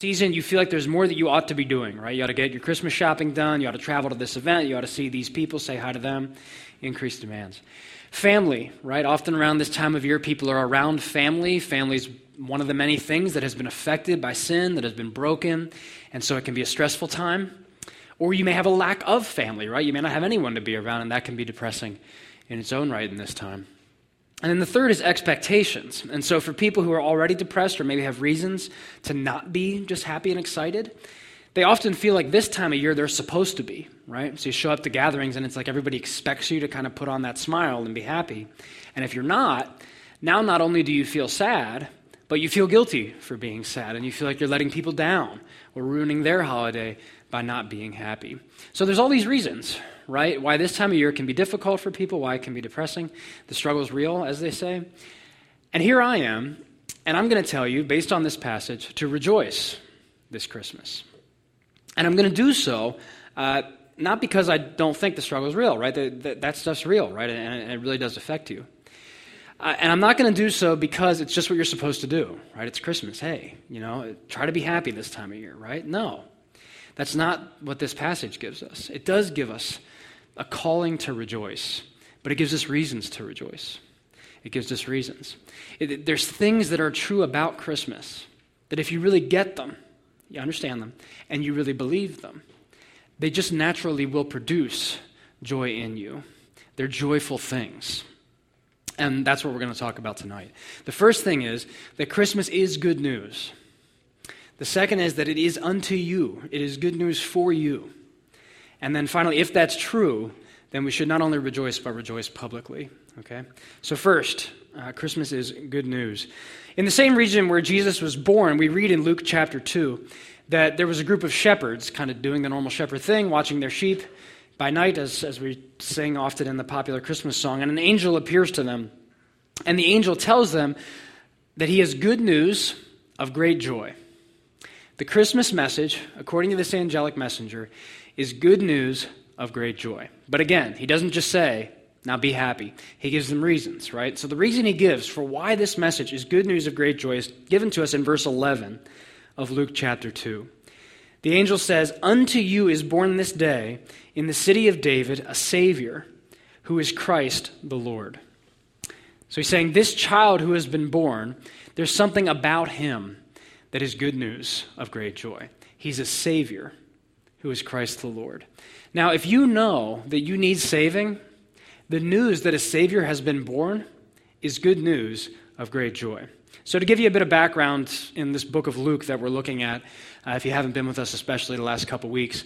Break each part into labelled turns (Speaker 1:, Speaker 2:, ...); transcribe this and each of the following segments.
Speaker 1: season, you feel like there's more that you ought to be doing, right? You ought to get your Christmas shopping done. You ought to travel to this event. You ought to see these people, say hi to them. Increased demands. Family, right? Often around this time of year, people are around family. Family's one of the many things that has been affected by sin, that has been broken, and so it can be a stressful time. Or you may have a lack of family, right? You may not have anyone to be around, and that can be depressing in its own right in this time. And then the third is expectations. And so for people who are already depressed or maybe have reasons to not be just happy and excited, they often feel like this time of year they're supposed to be, right? So you show up to gatherings and it's like everybody expects you to kind of put on that smile and be happy. And if you're not, now not only do you feel sad, but you feel guilty for being sad and you feel like you're letting people down or ruining their holiday by not being happy. So there's all these reasons, right? Why this time of year can be difficult for people, why it can be depressing. The struggle is real, as they say. And here I am, and I'm going to tell you, based on this passage, to rejoice this Christmas. And I'm going to do so uh, not because I don't think the struggle is real, right? That, that, stuff's real, right? And, and, it really does affect you. Uh, and I'm not going to do so because it's just what you're supposed to do, right? It's Christmas. Hey, you know, try to be happy this time of year, right? No. That's not what this passage gives us. It does give us a calling to rejoice, but it gives us reasons to rejoice. It gives us reasons. It, there's things that are true about Christmas that if you really get them, you understand them, and you really believe them, they just naturally will produce joy in you. They're joyful things. And that's what we're going to talk about tonight. The first thing is that Christmas is good news. The second is that it is unto you, it is good news for you. And then finally, if that's true, then we should not only rejoice, but rejoice publicly. Okay? So, first, uh, Christmas is good news. In the same region where Jesus was born, we read in Luke chapter 2 that there was a group of shepherds kind of doing the normal shepherd thing, watching their sheep by night, as, as we sing often in the popular Christmas song. And an angel appears to them. And the angel tells them that he has good news of great joy. The Christmas message, according to this angelic messenger, is good news of great joy. But again, he doesn't just say, now be happy. He gives them reasons, right? So the reason he gives for why this message is good news of great joy is given to us in verse 11 of Luke chapter 2. The angel says, Unto you is born this day in the city of David a Savior who is Christ the Lord. So he's saying, This child who has been born, there's something about him that is good news of great joy. He's a Savior who is Christ the Lord. Now, if you know that you need saving, the news that a Savior has been born is good news of great joy. So, to give you a bit of background in this book of Luke that we're looking at, uh, if you haven't been with us, especially the last couple weeks,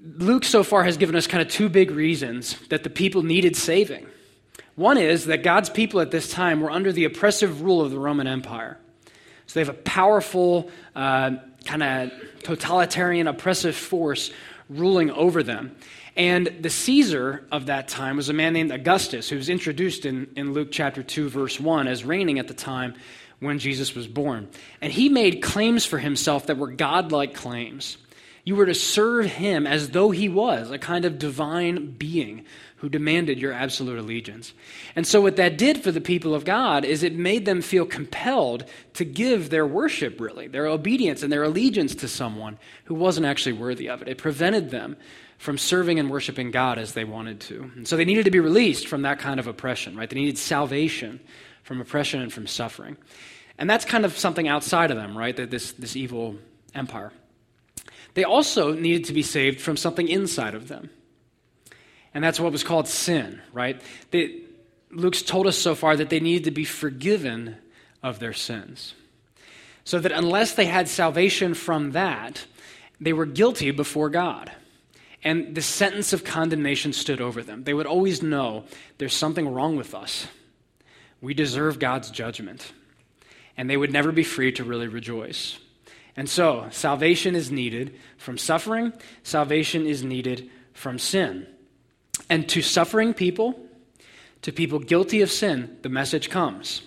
Speaker 1: Luke so far has given us kind of two big reasons that the people needed saving. One is that God's people at this time were under the oppressive rule of the Roman Empire. So they have a powerful, uh, kind of totalitarian, oppressive force ruling over them. And the Caesar of that time was a man named Augustus, who was introduced in, in Luke chapter 2, verse 1, as reigning at the time when Jesus was born. And he made claims for himself that were godlike claims. You were to serve him as though he was a kind of divine being who demanded your absolute allegiance. And so, what that did for the people of God is it made them feel compelled to give their worship, really, their obedience and their allegiance to someone who wasn't actually worthy of it. It prevented them from serving and worshiping God as they wanted to. And so, they needed to be released from that kind of oppression, right? They needed salvation from oppression and from suffering. And that's kind of something outside of them, right? That this, this evil empire. They also needed to be saved from something inside of them. And that's what was called sin, right? They, Luke's told us so far that they needed to be forgiven of their sins. So that unless they had salvation from that, they were guilty before God. And the sentence of condemnation stood over them. They would always know there's something wrong with us. We deserve God's judgment. And they would never be free to really rejoice. And so, salvation is needed from suffering, salvation is needed from sin. And to suffering people, to people guilty of sin, the message comes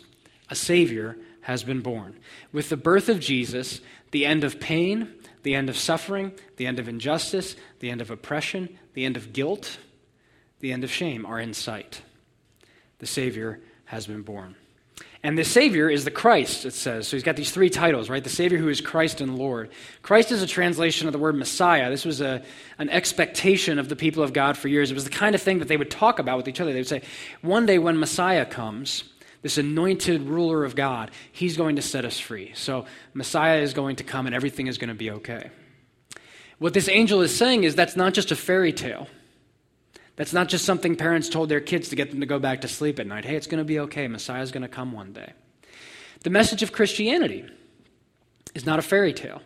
Speaker 1: a Savior has been born. With the birth of Jesus, the end of pain, the end of suffering, the end of injustice, the end of oppression, the end of guilt, the end of shame are in sight. The Savior has been born. And the Savior is the Christ, it says. So he's got these three titles, right? The Savior who is Christ and Lord. Christ is a translation of the word Messiah. This was a, an expectation of the people of God for years. It was the kind of thing that they would talk about with each other. They would say, one day when Messiah comes, this anointed ruler of God, he's going to set us free. So Messiah is going to come and everything is going to be okay. What this angel is saying is that's not just a fairy tale. That's not just something parents told their kids to get them to go back to sleep at night. Hey, it's going to be okay. Messiah's going to come one day. The message of Christianity is not a fairy tale.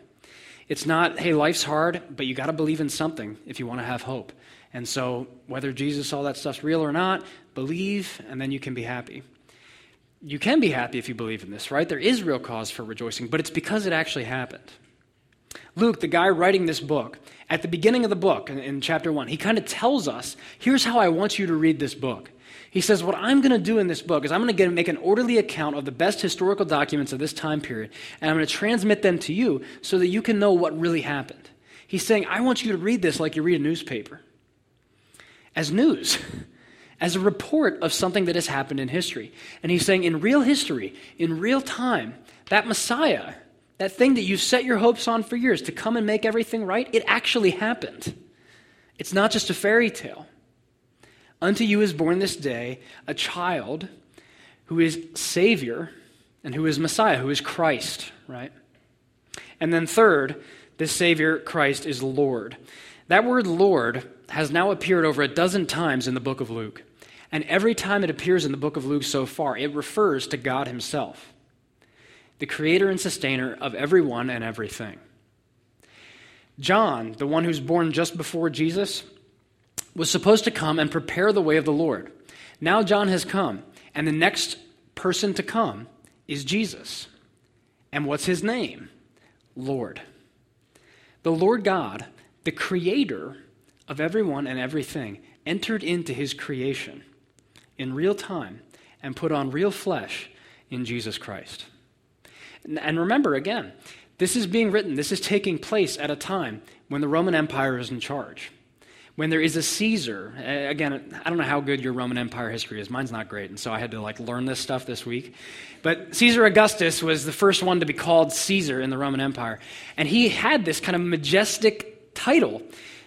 Speaker 1: It's not, hey, life's hard, but you got to believe in something if you want to have hope. And so, whether Jesus, all that stuff's real or not, believe, and then you can be happy. You can be happy if you believe in this, right? There is real cause for rejoicing, but it's because it actually happened. Luke, the guy writing this book, at the beginning of the book, in, in chapter one, he kind of tells us here's how I want you to read this book. He says, What I'm going to do in this book is I'm going to make an orderly account of the best historical documents of this time period, and I'm going to transmit them to you so that you can know what really happened. He's saying, I want you to read this like you read a newspaper, as news, as a report of something that has happened in history. And he's saying, in real history, in real time, that Messiah, that thing that you set your hopes on for years to come and make everything right, it actually happened. It's not just a fairy tale. Unto you is born this day a child who is Savior and who is Messiah, who is Christ, right? And then, third, this Savior, Christ, is Lord. That word Lord has now appeared over a dozen times in the book of Luke. And every time it appears in the book of Luke so far, it refers to God Himself the creator and sustainer of everyone and everything. John, the one who's born just before Jesus, was supposed to come and prepare the way of the Lord. Now John has come, and the next person to come is Jesus. And what's his name? Lord. The Lord God, the creator of everyone and everything, entered into his creation in real time and put on real flesh in Jesus Christ. And remember, again, this is being written, this is taking place at a time when the Roman Empire is in charge. When there is a Caesar, again, I don't know how good your Roman Empire history is. Mine's not great, and so I had to like learn this stuff this week. But Caesar Augustus was the first one to be called Caesar in the Roman Empire, and he had this kind of majestic title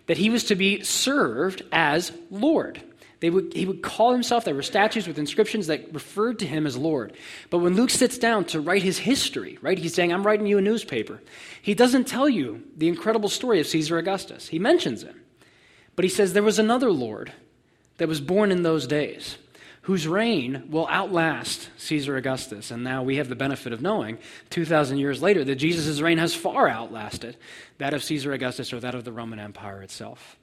Speaker 1: that he was to be served as Lord. They would, he would call himself, there were statues with inscriptions that referred to him as Lord. But when Luke sits down to write his history, right, he's saying, I'm writing you a newspaper. He doesn't tell you the incredible story of Caesar Augustus. He mentions him. But he says there was another Lord that was born in those days whose reign will outlast Caesar Augustus. And now we have the benefit of knowing, 2,000 years later, that Jesus' reign has far outlasted that of Caesar Augustus or that of the Roman Empire itself.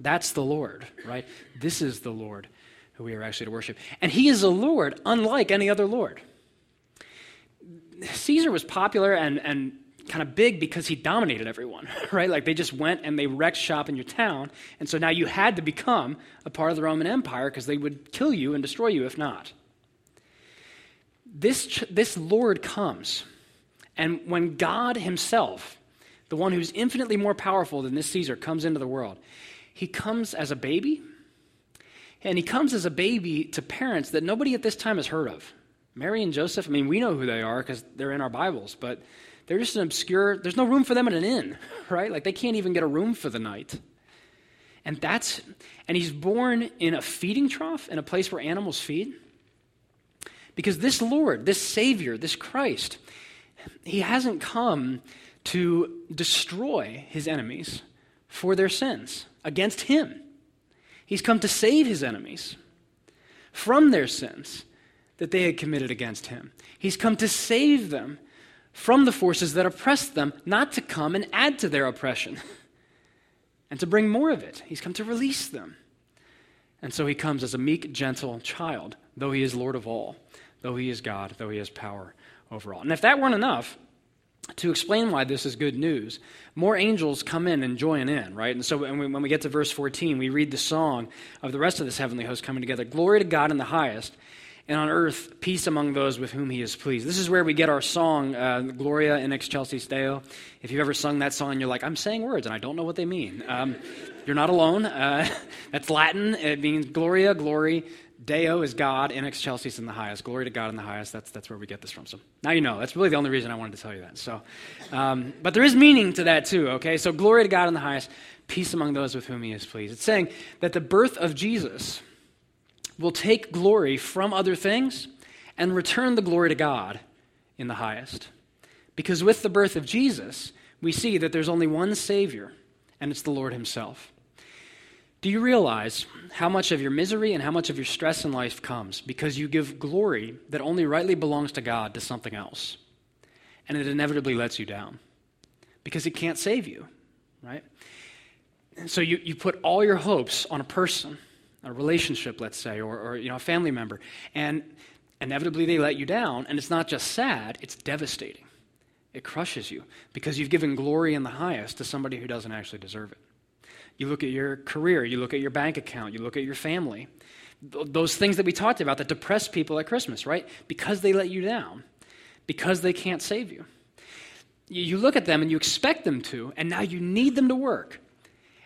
Speaker 1: That's the Lord, right? This is the Lord who we are actually to worship. And he is a Lord unlike any other Lord. Caesar was popular and, and kind of big because he dominated everyone, right? Like they just went and they wrecked shop in your town. And so now you had to become a part of the Roman Empire because they would kill you and destroy you if not. This, this Lord comes. And when God Himself, the one who's infinitely more powerful than this Caesar, comes into the world, he comes as a baby, and he comes as a baby to parents that nobody at this time has heard of. Mary and Joseph, I mean, we know who they are because they're in our Bibles, but they're just an obscure, there's no room for them in an inn, right? Like they can't even get a room for the night. And that's, and he's born in a feeding trough, in a place where animals feed. Because this Lord, this Savior, this Christ, he hasn't come to destroy his enemies for their sins against him. He's come to save his enemies from their sins that they had committed against him. He's come to save them from the forces that oppressed them, not to come and add to their oppression and to bring more of it. He's come to release them. And so he comes as a meek, gentle child, though he is Lord of all, though he is God, though he has power over all. And if that weren't enough, to explain why this is good news, more angels come in and join in, right? And so when we, get to verse 14, we read the song of the rest of this heavenly host coming together Glory to God in the highest, and on earth, peace among those with whom he is pleased. This is where we get our song, uh, Gloria in excelsis Deo. If you've ever sung that song you're like, I'm saying words and I don't know what they mean, um, you're not alone. Uh, that's Latin. It means Gloria, glory, Deo is God, in excelsis in the highest. Glory to God in the highest. That's, that's where we get this from. So now you know. That's really the only reason I wanted to tell you that. So, um, but there is meaning to that too, okay? So glory to God in the highest, peace among those with whom he is pleased. It's saying that the birth of Jesus will take glory from other things and return the glory to God in the highest. Because with the birth of Jesus, we see that there's only one Savior, and it's the Lord Himself. Do you realize how much of your misery and how much of your stress in life comes because you give glory that only rightly belongs to God to something else? And it inevitably lets you down because it can't save you, right? And so you, you put all your hopes on a person, a relationship, let's say, or, or you know, a family member, and inevitably they let you down. And it's not just sad, it's devastating. It crushes you because you've given glory in the highest to somebody who doesn't actually deserve it. You look at your career, you look at your bank account, you look at your family. Those things that we talked about that depress people at Christmas, right? Because they let you down, because they can't save you. You look at them and you expect them to, and now you need them to work.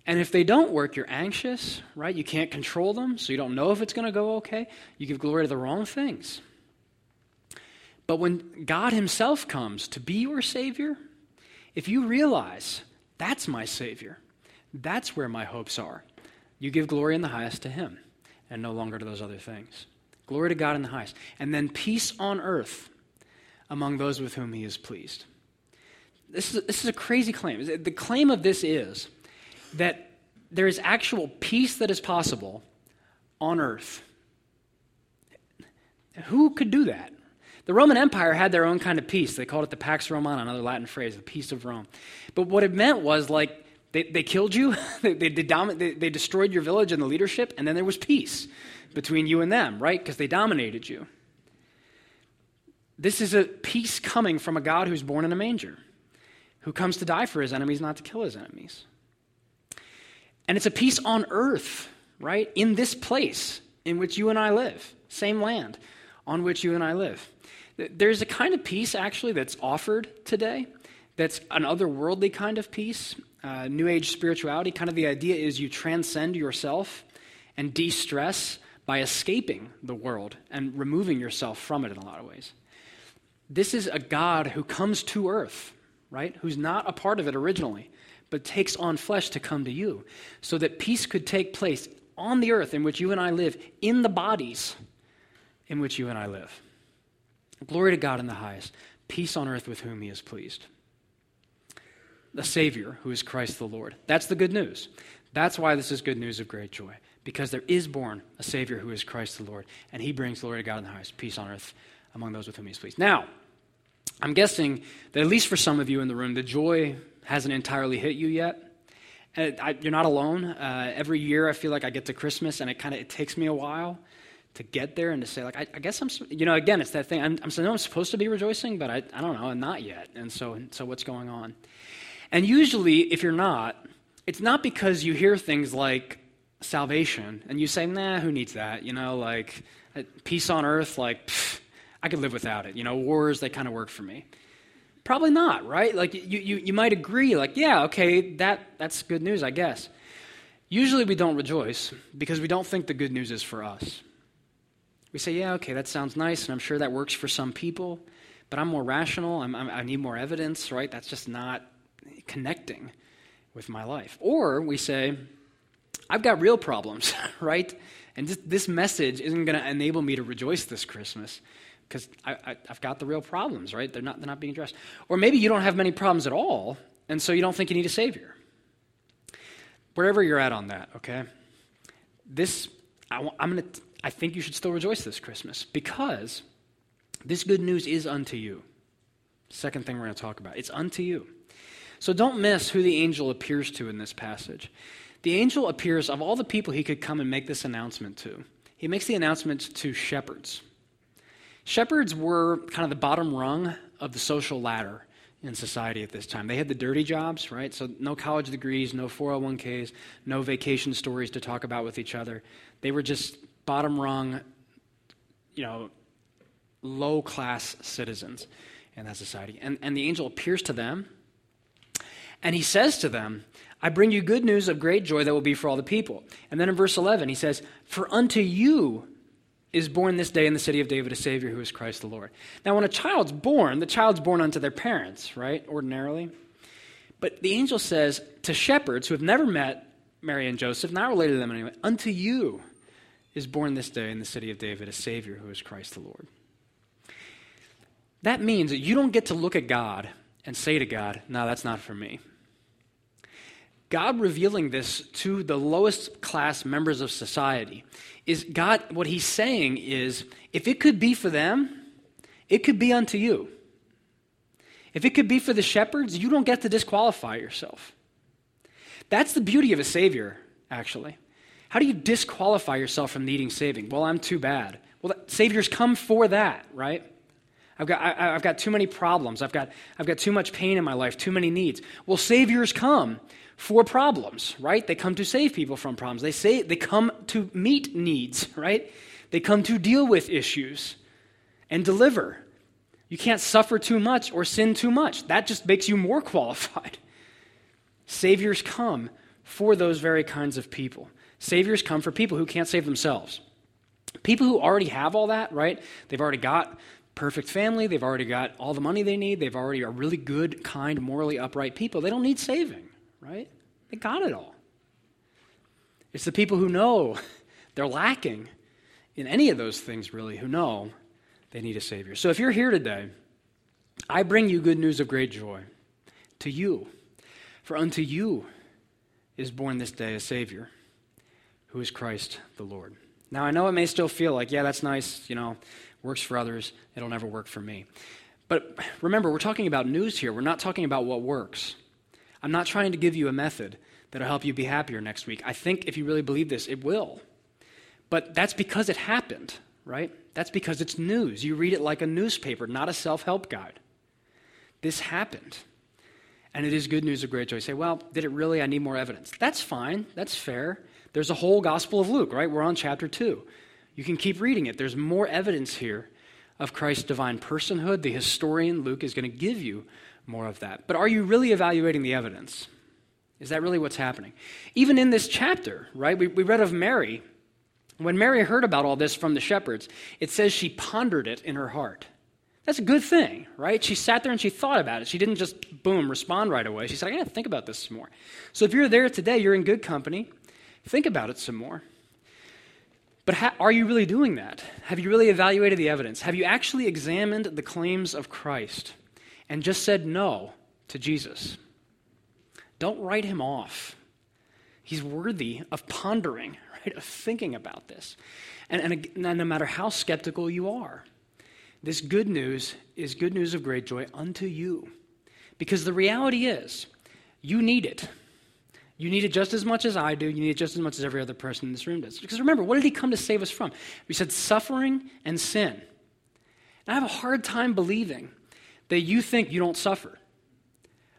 Speaker 1: And if they don't work, you're anxious, right? You can't control them, so you don't know if it's going to go okay. You give glory to the wrong things. But when God Himself comes to be your Savior, if you realize that's my Savior, that's where my hopes are. You give glory in the highest to Him and no longer to those other things. Glory to God in the highest. And then peace on earth among those with whom He is pleased. This is, this is a crazy claim. The claim of this is that there is actual peace that is possible on earth. Who could do that? The Roman Empire had their own kind of peace. They called it the Pax Romana, another Latin phrase, the peace of Rome. But what it meant was like they, they killed you, they, they, they, they destroyed your village and the leadership, and then there was peace between you and them, right? Because they dominated you. This is a peace coming from a God who's born in a manger, who comes to die for his enemies, not to kill his enemies. And it's a peace on earth, right? In this place in which you and I live, same land on which you and I live. There's a kind of peace, actually, that's offered today that's an otherworldly kind of peace uh, New Age spirituality, kind of the idea is you transcend yourself and de stress by escaping the world and removing yourself from it in a lot of ways. This is a God who comes to earth, right? Who's not a part of it originally, but takes on flesh to come to you so that peace could take place on the earth in which you and I live, in the bodies in which you and I live. Glory to God in the highest, peace on earth with whom he is pleased the Savior who is Christ the Lord. That's the good news. That's why this is good news of great joy, because there is born a Savior who is Christ the Lord, and he brings glory to God in the highest, peace on earth among those with whom he is pleased. Now, I'm guessing that at least for some of you in the room, the joy hasn't entirely hit you yet. I, you're not alone. Uh, every year, I feel like I get to Christmas, and it kind of it takes me a while to get there and to say, like, I, I, guess I'm, you know, again, it's that thing. I'm, I'm, I'm supposed to be rejoicing, but I, I don't know, I'm not yet. And so, and so what's going on? And usually, if you're not, it's not because you hear things like salvation and you say, nah, who needs that? You know, like uh, peace on earth, like, pff, I could live without it. You know, wars, they kind of work for me. Probably not, right? Like, you, you, you might agree, like, yeah, okay, that, that's good news, I guess. Usually we don't rejoice because we don't think the good news is for us. We say, yeah, okay, that sounds nice, and I'm sure that works for some people, but I'm more rational. I'm, I'm, i need more evidence, right? That's just not connecting with my life. Or we say, I've got real problems, right? And this, this message isn't going to enable me to rejoice this Christmas because I, have got the real problems, right? They're not, they're not being addressed. Or maybe you don't have many problems at all, and so you don't think you need a Savior. Wherever you're at on that, okay? This, I, I'm going to, I think you should still rejoice this Christmas because this good news is unto you. Second thing we're going to talk about. It's unto you. So don't miss who the angel appears to in this passage. The angel appears, of all the people he could come and make this announcement to, he makes the announcement to shepherds. Shepherds were kind of the bottom rung of the social ladder in society at this time. They had the dirty jobs, right? So no college degrees, no 401ks, no vacation stories to talk about with each other. They were just bottom rung, you know, low class citizens in that society. And, and the angel appears to them and he says to them, I bring you good news of great joy that will be for all the people. And then in verse 11, he says, For unto you is born this day in the city of David a Savior who is Christ the Lord. Now, when a child's born, the child's born unto their parents, right? Ordinarily. But the angel says to shepherds who have never met Mary and Joseph, not related to them anyway, unto you is born this day in the city of David a Savior who is Christ the Lord. That means that you don't get to look at God and say to God, no, that's not for me. God revealing this to the lowest class members of society is God, what he's saying is, if it could be for them, it could be unto you. If it could be for the shepherds, you don't get to disqualify yourself. That's the beauty of a Savior, actually. How do you disqualify yourself from needing saving? Well, I'm too bad. Well, Saviors come for that, right? I've got, I, have got too many problems. I've got, I've got too much pain in my life, too many needs. Well, Saviors come for problems, right? They come to save people from problems. They say they come to meet needs, right? They come to deal with issues and deliver. You can't suffer too much or sin too much. That just makes you more qualified. Saviors come for those very kinds of people. Saviors come for people who can't save themselves. People who already have all that, right? They've already got perfect family, they've already got all the money they need, they've already are really good, kind, morally upright people. They don't need saving right? They got it all. It's the people who know they're lacking in any of those things, really, who know they need a Savior. So if you're here today, I bring you good news of great joy to you. For unto you is born this day a Savior, who is Christ the Lord. Now, I know it may still feel like, yeah, that's nice, you know, works for others, it'll never work for me. But remember, we're talking about news here. We're not talking about what works. I'm not trying to give you a method that'll help you be happier next week. I think if you really believe this, it will. But that's because it happened, right? That's because it's news. You read it like a newspaper, not a self help guide. This happened. And it is good news of great joy. You say, well, did it really? I need more evidence. That's fine. That's fair. There's a whole Gospel of Luke, right? We're on chapter 2. You can keep reading it. There's more evidence here of Christ's divine personhood. The historian Luke is going to give you more of that. But are you really evaluating the evidence? Is that really what's happening? Even in this chapter, right? We, we read of Mary. When Mary heard about all this from the shepherds, it says she pondered it in her heart. That's a good thing, right? She sat there and she thought about it. She didn't just, boom, respond right away. She said, I got to think about this some more. So if you're there today, you're in good company. Think about it some more. But ha- are you really doing that? Have you really evaluated the evidence? Have you actually examined the claims of Christ? And just said no to Jesus. Don't write him off. He's worthy of pondering, right, of thinking about this. And, and, and no matter how skeptical you are, this good news is good news of great joy unto you. Because the reality is, you need it. You need it just as much as I do. You need it just as much as every other person in this room does. Because remember, what did he come to save us from? We said suffering and sin. And I have a hard time believing that you think you don't suffer.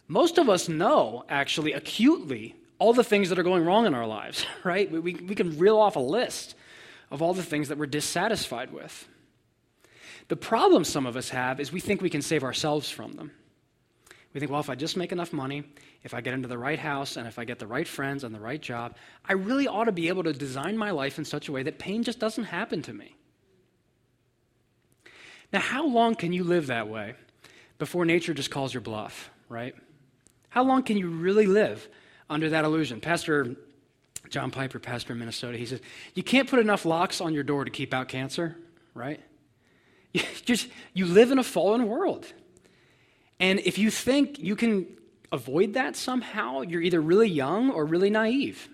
Speaker 1: Most of us know, actually, acutely, all the things that are going wrong in our lives, right? We, we, can reel off a list of all the things that we're dissatisfied with. The problem some of us have is we think we can save ourselves from them. We think, well, if I just make enough money, if I get into the right house, and if I get the right friends and the right job, I really ought to be able to design my life in such a way that pain just doesn't happen to me. Now, how long can you live that way? Before nature just calls your bluff, right? How long can you really live under that illusion? Pastor John Piper, pastor in Minnesota, he says, You can't put enough locks on your door to keep out cancer, right? You just you live in a fallen world. And if you think you can avoid that somehow, you're either really young or really naive.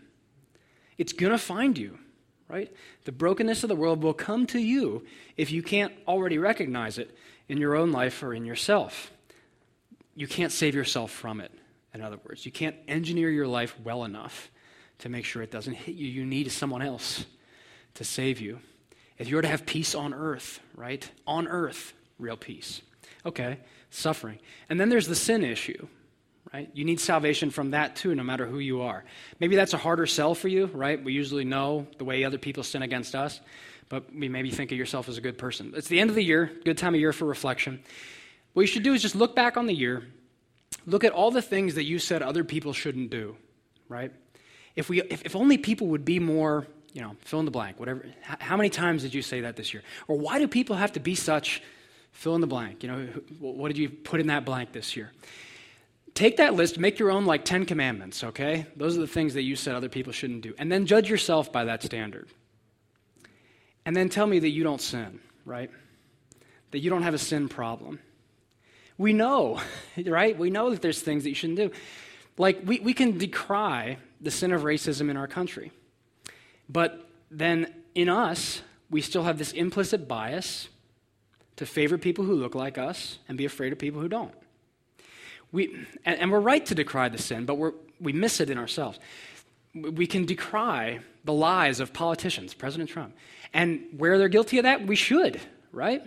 Speaker 1: It's going to find you, right? The brokenness of the world will come to you if you can't already recognize it in your own life or in yourself. You can't save yourself from it, in other words. You can't engineer your life well enough to make sure it doesn't hit you. You need someone else to save you. If you're to have peace on earth, right? On earth, real peace. Okay, suffering. And then there's the sin issue, right? You need salvation from that too, no matter who you are. Maybe that's a harder sell for you, right? We usually know the way other people sin against us but we maybe think of yourself as a good person. It's the end of the year, good time of year for reflection. What you should do is just look back on the year, look at all the things that you said other people shouldn't do, right? If, we, if, if only people would be more you know, fill in the blank, whatever. How many times did you say that this year? Or why do people have to be such, fill in the blank? You know, what did you put in that blank this year? Take that list, make your own like 10 commandments, okay? Those are the things that you said other people shouldn't do. And then judge yourself by that standard. And then tell me that you don't sin, right? That you don't have a sin problem. We know, right? We know that there's things that you shouldn't do. Like, we, we can decry the sin of racism in our country. But then in us, we still have this implicit bias to favor people who look like us and be afraid of people who don't. We, and, and we're right to decry the sin, but we're, we miss it in ourselves. We can decry the lies of politicians, President Trump. And where they're guilty of that, we should, right?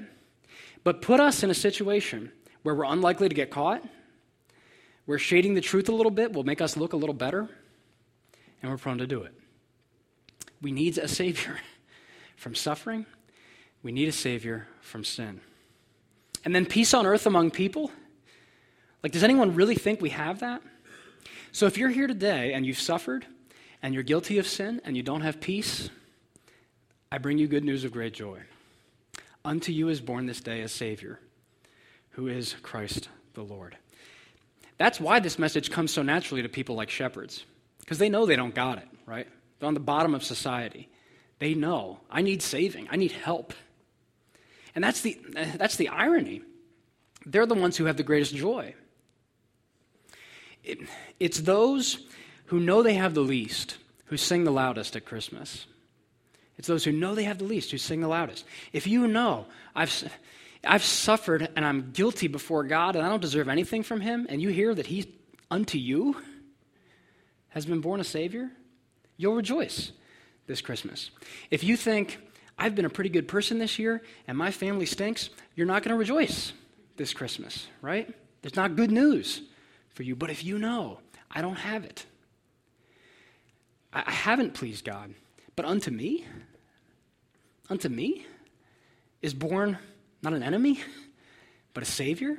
Speaker 1: But put us in a situation where we're unlikely to get caught, where shading the truth a little bit will make us look a little better, and we're prone to do it. We need a Savior from suffering, we need a Savior from sin. And then peace on earth among people. Like, does anyone really think we have that? So, if you're here today and you've suffered and you're guilty of sin and you don't have peace, I bring you good news of great joy. Unto you is born this day a Savior, who is Christ the Lord. That's why this message comes so naturally to people like shepherds, because they know they don't got it, right? They're on the bottom of society. They know, I need saving, I need help. And that's the, that's the irony. They're the ones who have the greatest joy. It, it's those who know they have the least who sing the loudest at Christmas. It's those who know they have the least who sing the loudest. If you know, I've, I've suffered and I'm guilty before God and I don't deserve anything from Him, and you hear that He unto you has been born a Savior, you'll rejoice this Christmas. If you think, I've been a pretty good person this year and my family stinks, you're not going to rejoice this Christmas, right? There's not good news for you. But if you know, I don't have it, I haven't pleased God, but unto me, unto me is born not an enemy, but a Savior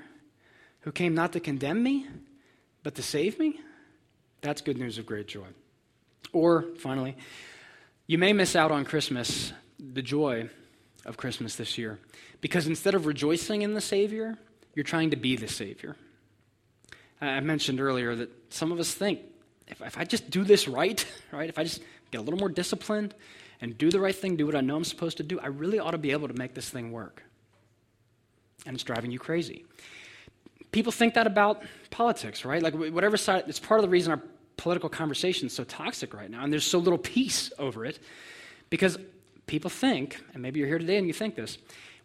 Speaker 1: who came not to condemn me, but to save me. That's good news of great joy. Or, finally, you may miss out on Christmas, the joy of Christmas this year, because instead of rejoicing in the Savior, you're trying to be the Savior. I mentioned earlier that some of us think if, if I just do this right, right, if I just get a little more disciplined and do the right thing, do what I know I'm supposed to do, I really ought to be able to make this thing work. And it's driving you crazy. People think that about politics, right? Like, whatever side, it's part of the reason our political conversation is so toxic right now, and there's so little peace over it, because people think, and maybe you're here today and you think this,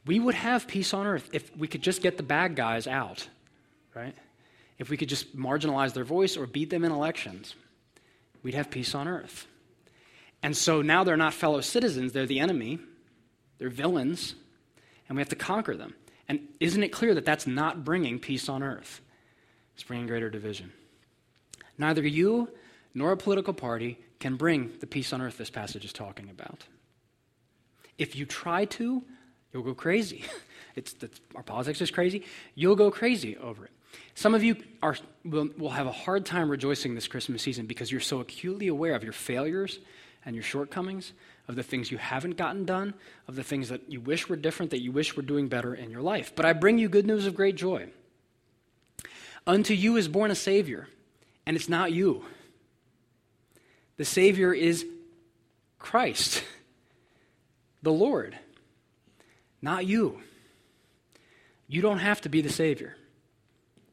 Speaker 1: we would have peace on earth if we could just get the bad guys out, right? If we could just marginalize their voice or beat them in elections, we'd have peace on earth. And so now they're not fellow citizens, they're the enemy, they're villains, and we have to conquer them. And isn't it clear that that's not bringing peace on earth? It's bringing greater division. Neither you nor a political party can bring the peace on earth this passage is talking about. If you try to, you'll go crazy. It's, our politics is crazy. You'll go crazy over it. Some of you are, will, will have a hard time rejoicing this Christmas season because you're so acutely aware of your failures and your shortcomings, of the things you haven't gotten done, of the things that you wish were different, that you wish were doing better in your life. But I bring you good news of great joy. Unto you is born a Savior, and it's not you. The Savior is Christ, the Lord, not you. You don't have to be the Savior.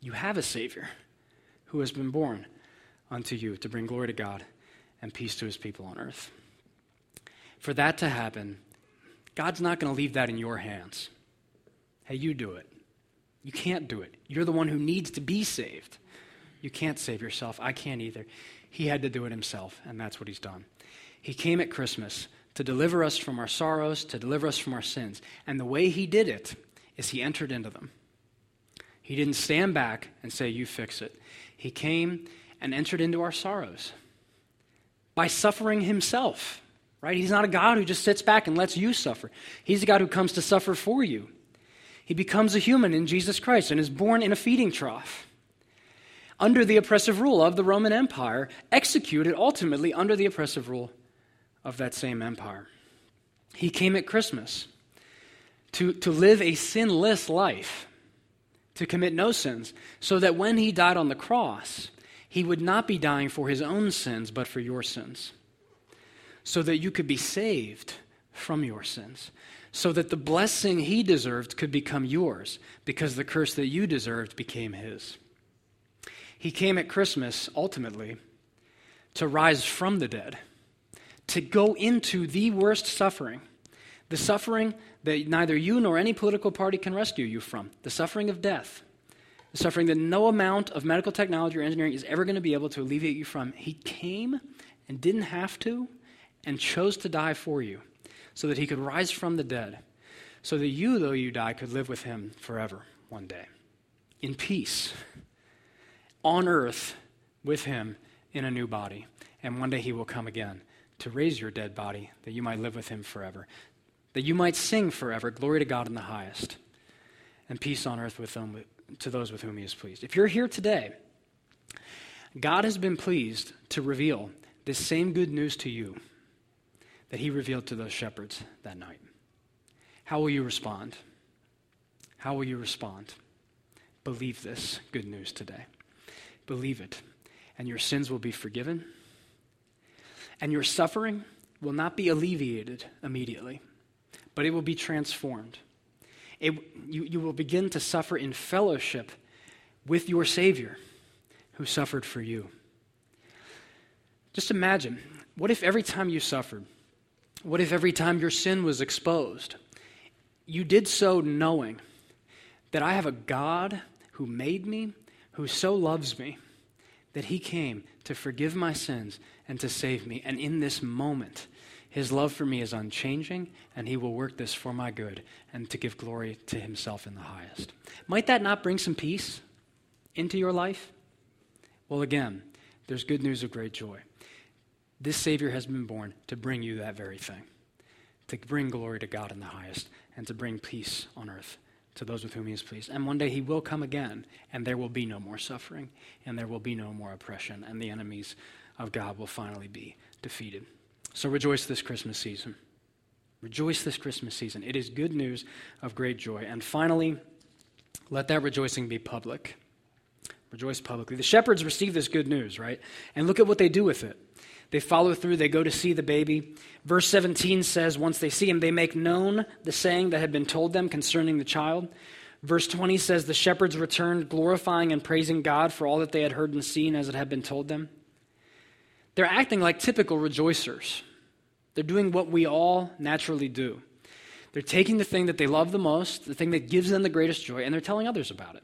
Speaker 1: You have a Savior who has been born unto you to bring glory to God and peace to his people on earth. For that to happen, God's not going to leave that in your hands. Hey, you do it. You can't do it. You're the one who needs to be saved. You can't save yourself. I can't either. He had to do it himself, and that's what he's done. He came at Christmas to deliver us from our sorrows, to deliver us from our sins. And the way he did it is he entered into them. He didn't stand back and say, You fix it. He came and entered into our sorrows by suffering himself, right? He's not a God who just sits back and lets you suffer. He's a God who comes to suffer for you. He becomes a human in Jesus Christ and is born in a feeding trough under the oppressive rule of the Roman Empire, executed ultimately under the oppressive rule of that same empire. He came at Christmas to, to live a sinless life, to commit no sins, so that when he died on the cross, he would not be dying for his own sins, but for your sins, so that you could be saved from your sins, so that the blessing he deserved could become yours, because the curse that you deserved became his. He came at Christmas, ultimately, to rise from the dead, to go into the worst suffering, the suffering that neither you nor any political party can rescue you from, the suffering of death, the suffering that no amount of medical technology or engineering is ever going to be able to alleviate you from. He came and didn't have to and chose to die for you so that he could rise from the dead, so that you, though you die, could live with him forever one day in peace on earth with him in a new body. And one day he will come again to raise your dead body that you might live with him forever, that you might sing forever, glory to God in the highest, and peace on earth with them, to those with whom he is pleased. If you're here today, God has been pleased to reveal this same good news to you that he revealed to those shepherds that night. How will you respond? How will you respond? Believe this good news today. Believe it, and your sins will be forgiven, and your suffering will not be alleviated immediately, but it will be transformed. It, you, you will begin to suffer in fellowship with your Savior who suffered for you. Just imagine what if every time you suffered, what if every time your sin was exposed, you did so knowing that I have a God who made me who so loves me that he came to forgive my sins and to save me. And in this moment, his love for me is unchanging, and he will work this for my good and to give glory to himself in the highest. Might that not bring some peace into your life? Well, again, there's good news of great joy. This Savior has been born to bring you that very thing, to bring glory to God in the highest, and to bring peace on earth to those with whom he is pleased. And one day he will come again, and there will be no more suffering, and there will be no more oppression, and the enemies of God will finally be defeated. So rejoice this Christmas season. Rejoice this Christmas season. It is good news of great joy. And finally, let that rejoicing be public. Rejoice publicly. The shepherds receive this good news, right? And look at what they do with it. They follow through, they go to see the baby. Verse 17 says, Once they see him, they make known the saying that had been told them concerning the child. Verse 20 says, The shepherds returned, glorifying and praising God for all that they had heard and seen as it had been told them. They're acting like typical rejoicers. They're doing what we all naturally do. They're taking the thing that they love the most, the thing that gives them the greatest joy, and they're telling others about it.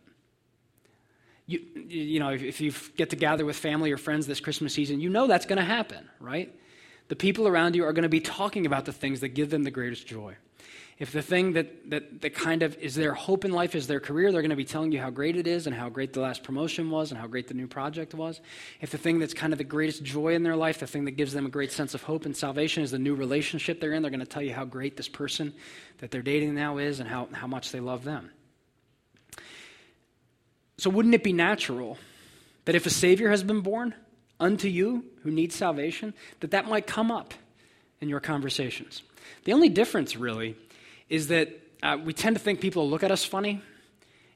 Speaker 1: You, you know, if, if you get to gather with family or friends this Christmas season, you know that's going to happen, right? The people around you are going to be talking about the things that give them the greatest joy. If the thing that, that, that kind of is their hope in life is their career, they're going to be telling you how great it is and how great the last promotion was and how great the new project was. If the thing that's kind of the greatest joy in their life, the thing that gives them a great sense of hope and salvation is the new relationship they're in, they're going to tell you how great this person that they're dating now is and how, how much they love them. So, wouldn't it be natural that if a Savior has been born unto you who needs salvation, that that might come up in your conversations? The only difference, really, is that uh, we tend to think people look at us funny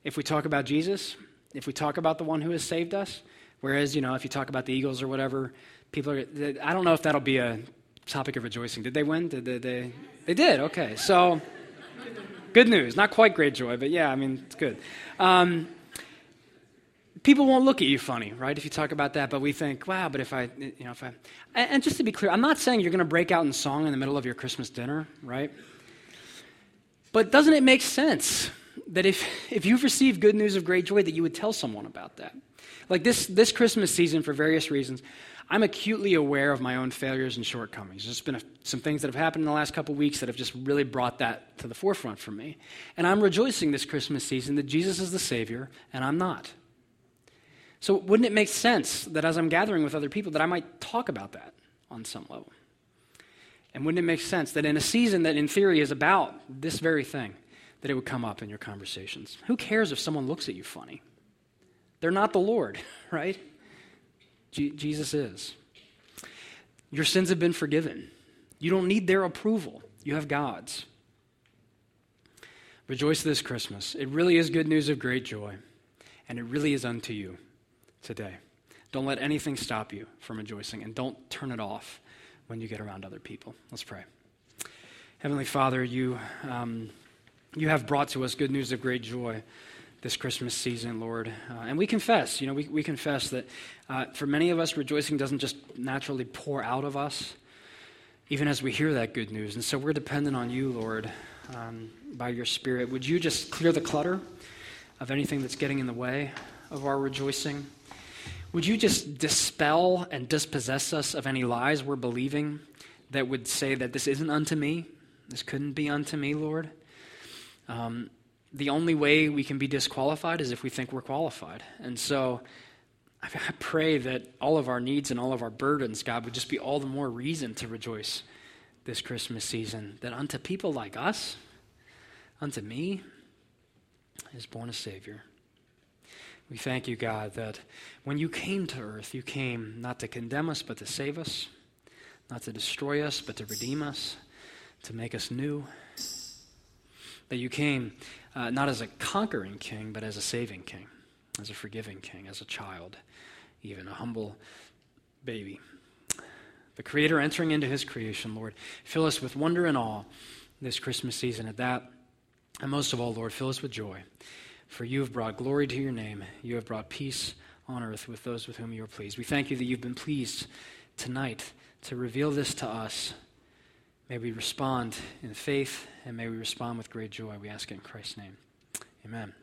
Speaker 1: if we talk about Jesus, if we talk about the one who has saved us. Whereas, you know, if you talk about the Eagles or whatever, people are, I don't know if that'll be a topic of rejoicing. Did they win? Did they? They, they did, okay. So, good news. Not quite great joy, but yeah, I mean, it's good. Um, people won't look at you funny, right, if you talk about that, but we think, wow, but if I, you know, if I, and just to be clear, I'm not saying you're going to break out in song in the middle of your Christmas dinner, right? But doesn't it make sense that if, if you've received good news of great joy, that you would tell someone about that? Like this, this Christmas season, for various reasons, I'm acutely aware of my own failures and shortcomings. There's been a, some things that have happened in the last couple weeks that have just really brought that to the forefront for me. And I'm rejoicing this Christmas season that Jesus is the Savior and I'm not. So, wouldn't it make sense that as I'm gathering with other people, that I might talk about that on some level? And wouldn't it make sense that in a season that in theory is about this very thing, that it would come up in your conversations? Who cares if someone looks at you funny? They're not the Lord, right? Jesus is. Your sins have been forgiven. You don't need their approval, you have God's. Rejoice this Christmas. It really is good news of great joy, and it really is unto you today. Don't let anything stop you from rejoicing, and don't turn it off when you get around other people. Let's pray. Heavenly Father, you, um, you have brought to us good news of great joy this Christmas season, Lord. Uh, and we confess, you know, we, we confess that uh, for many of us, rejoicing doesn't just naturally pour out of us, even as we hear that good news. And so we're dependent on you, Lord, um, by your Spirit. Would you just clear the clutter of anything that's getting in the way of our rejoicing? Would you just dispel and dispossess us of any lies we're believing that would say that this isn't unto me? This couldn't be unto me, Lord? Um, the only way we can be disqualified is if we think we're qualified. And so I pray that all of our needs and all of our burdens, God, would just be all the more reason to rejoice this Christmas season. That unto people like us, unto me, is born a Savior. We thank you, God, that when you came to earth, you came not to condemn us, but to save us, not to destroy us, but to redeem us, to make us new. That you came uh, not as a conquering king, but as a saving king, as a forgiving king, as a child, even a humble baby. The Creator entering into His creation, Lord, fill us with wonder and awe this Christmas season at that. And most of all, Lord, fill us with joy. For you have brought glory to your name. You have brought peace on earth with those with whom you are pleased. We thank you that you've been pleased tonight to reveal this to us. May we respond in faith and may we respond with great joy. We ask it in Christ's name. Amen.